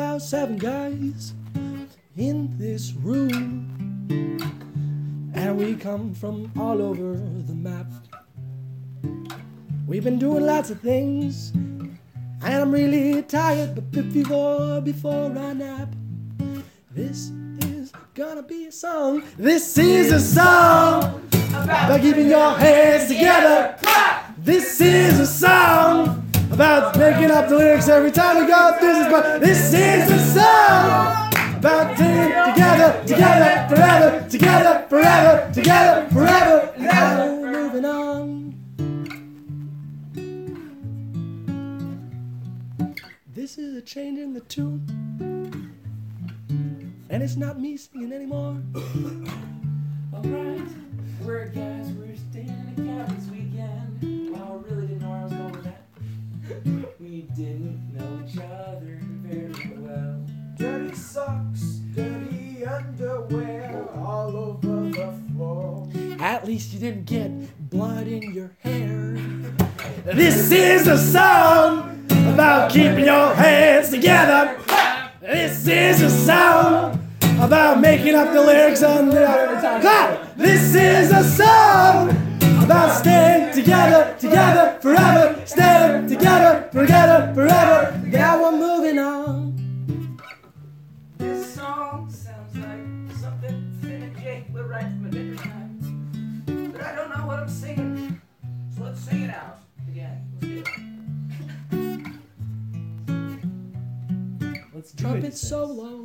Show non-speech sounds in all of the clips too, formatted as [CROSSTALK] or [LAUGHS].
about seven guys in this room. And we come from all over the map. We've been doing lots of things. And I'm really tired, but before, before I nap, this is gonna be a song. This is a song about keeping your hands together. This is a song about making up the lyrics every time we go this. But this is the song about staying together, together, forever, together, forever, together, forever. Now moving on. This is a change in the tune. And it's not me singing anymore. [COUGHS] Alright, we're guys, we're staying in a cab this weekend. [LAUGHS] We didn't know each other very well. Dirty socks, dirty underwear all over the floor. At least you didn't get blood in your hair. [LAUGHS] This is a song about keeping your hands together. This is a song about making up the lyrics on the clap. This is a song about staying together, together forever, staying together, together forever. Now we're moving on. This song sounds like something Finn and Jake would write from a different time. But I don't know what I'm singing. So let's sing it out again. Let's do it. Let's trumpet solo.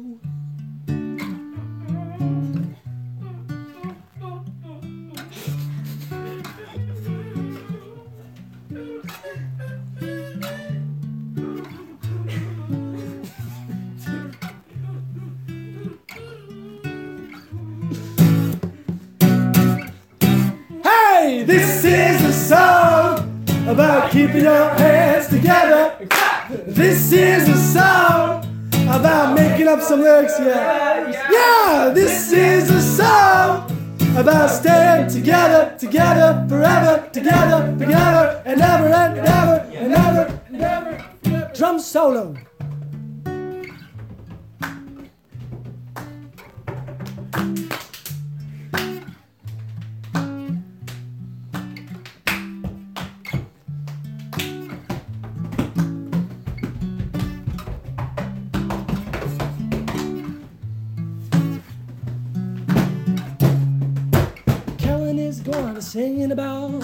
This is a song about keeping your hands together. This is a song about making up some lyrics, yeah. Yeah, this is a song about staying together, together, forever, together, together, and ever, and ever, and ever, and ever. Drum solo. Going to sing in about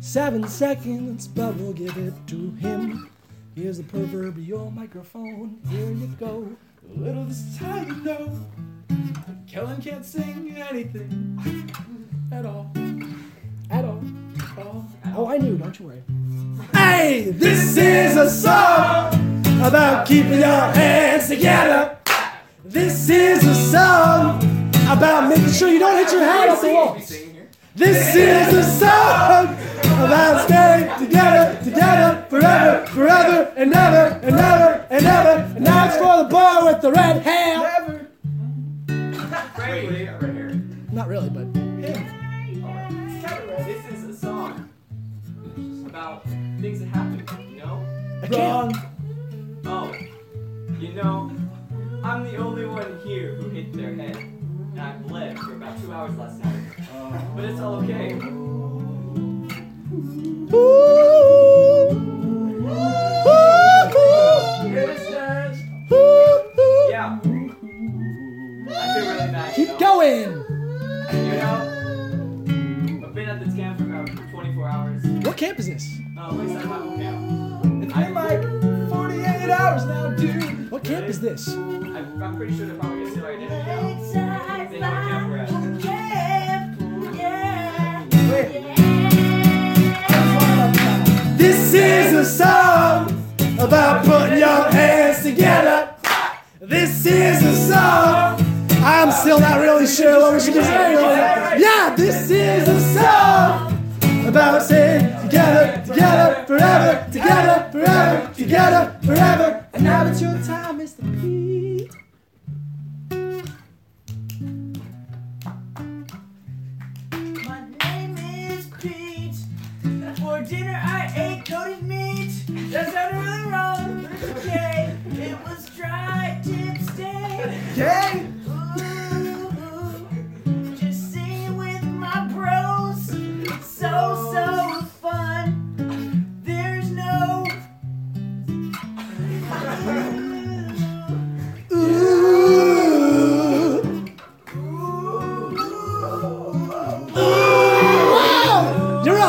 seven seconds, but we'll give it to him. Here's the proverbial microphone. Here you go. Little this time you know, Kellen can't sing anything at all. At all. At all. Oh, I knew. Don't you worry. Hey, this is a song about keeping your hands together. This is a song about making sure you don't hit your head off the wall. This is a song about staying together, together, forever, forever, and ever, and ever, and ever. And now it's for the boy with the red hair. Frankly, right here. Not really, but This is a song about things that happen, you know? I can't. Oh, you know, I'm the only one here who hit their head. And I bled for about two hours last night. But it's all okay. Yeah. I feel really bad. Keep going. You know, I've been at this camp for about 24 hours. What camp is this? Oh, Wayside Bible Camp. It's been like 48 hours now, dude. What camp is this? I'm, I'm pretty sure they're probably gonna a song about putting your hands together. This is a song. I'm still not really sure what we should be saying. Yeah, this is a song about saying together, together, forever, together, forever, together, forever. And now it's your time, Mr. Pete.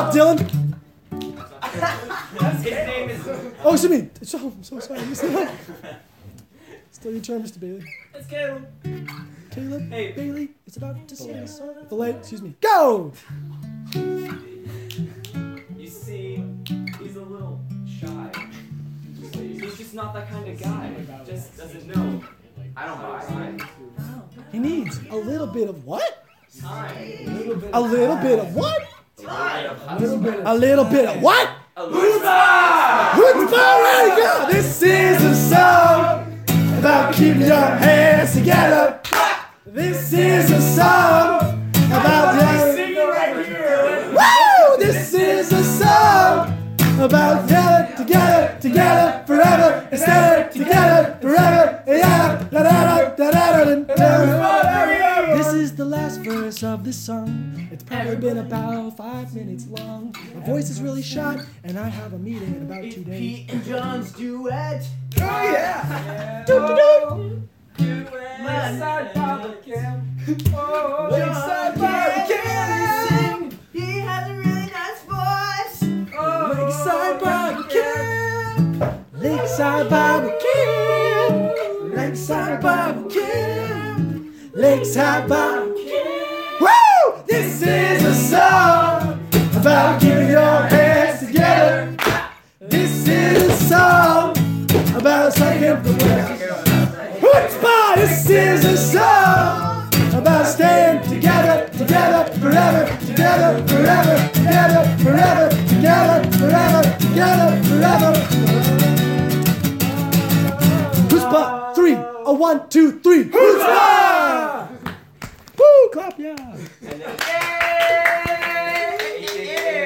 Up, Dylan. His name is. Oh, excuse me. So, I'm so sorry. You. Still your turn, Mr. Bailey. It's Caleb. Caleb, Hey. Bailey, it's about to sing a song. Filet, excuse me. Go! You see, he's a little shy. He's just not that kind of guy. Just doesn't know. I don't buy. He needs a little bit of what? Time. A little bit of what? A little bit of A little bit of what? Chutzpah! Chutzpah, ready, go! This together. This is a song about it right here. Woo! This is a song about together, together, together, forever, and stay together, forever, yeah, da da da da da da da. This is the last verse of this song. It's probably been about five minutes long. My voice is really shot, and I have a meeting in about two days. Pete and John's duet. Oh yeah. Doo-doo-doo. Lakeside barbecue. [LAUGHS] Oh, lakeside barbecue. He has a really nice voice. Oh, Lakeside barbecue. Lakeside barbecue. Lakeside barbecue. Lakeside barbecue. Woo! This is a song about keeping your hands together. This is a song about sucking the breath. Is a song about staying together, together, forever, together, forever, together, forever, together, forever, together, forever. Chutzpah! Three, a one, two, three. Chutzpah! Woo! Clap, yeah. Then,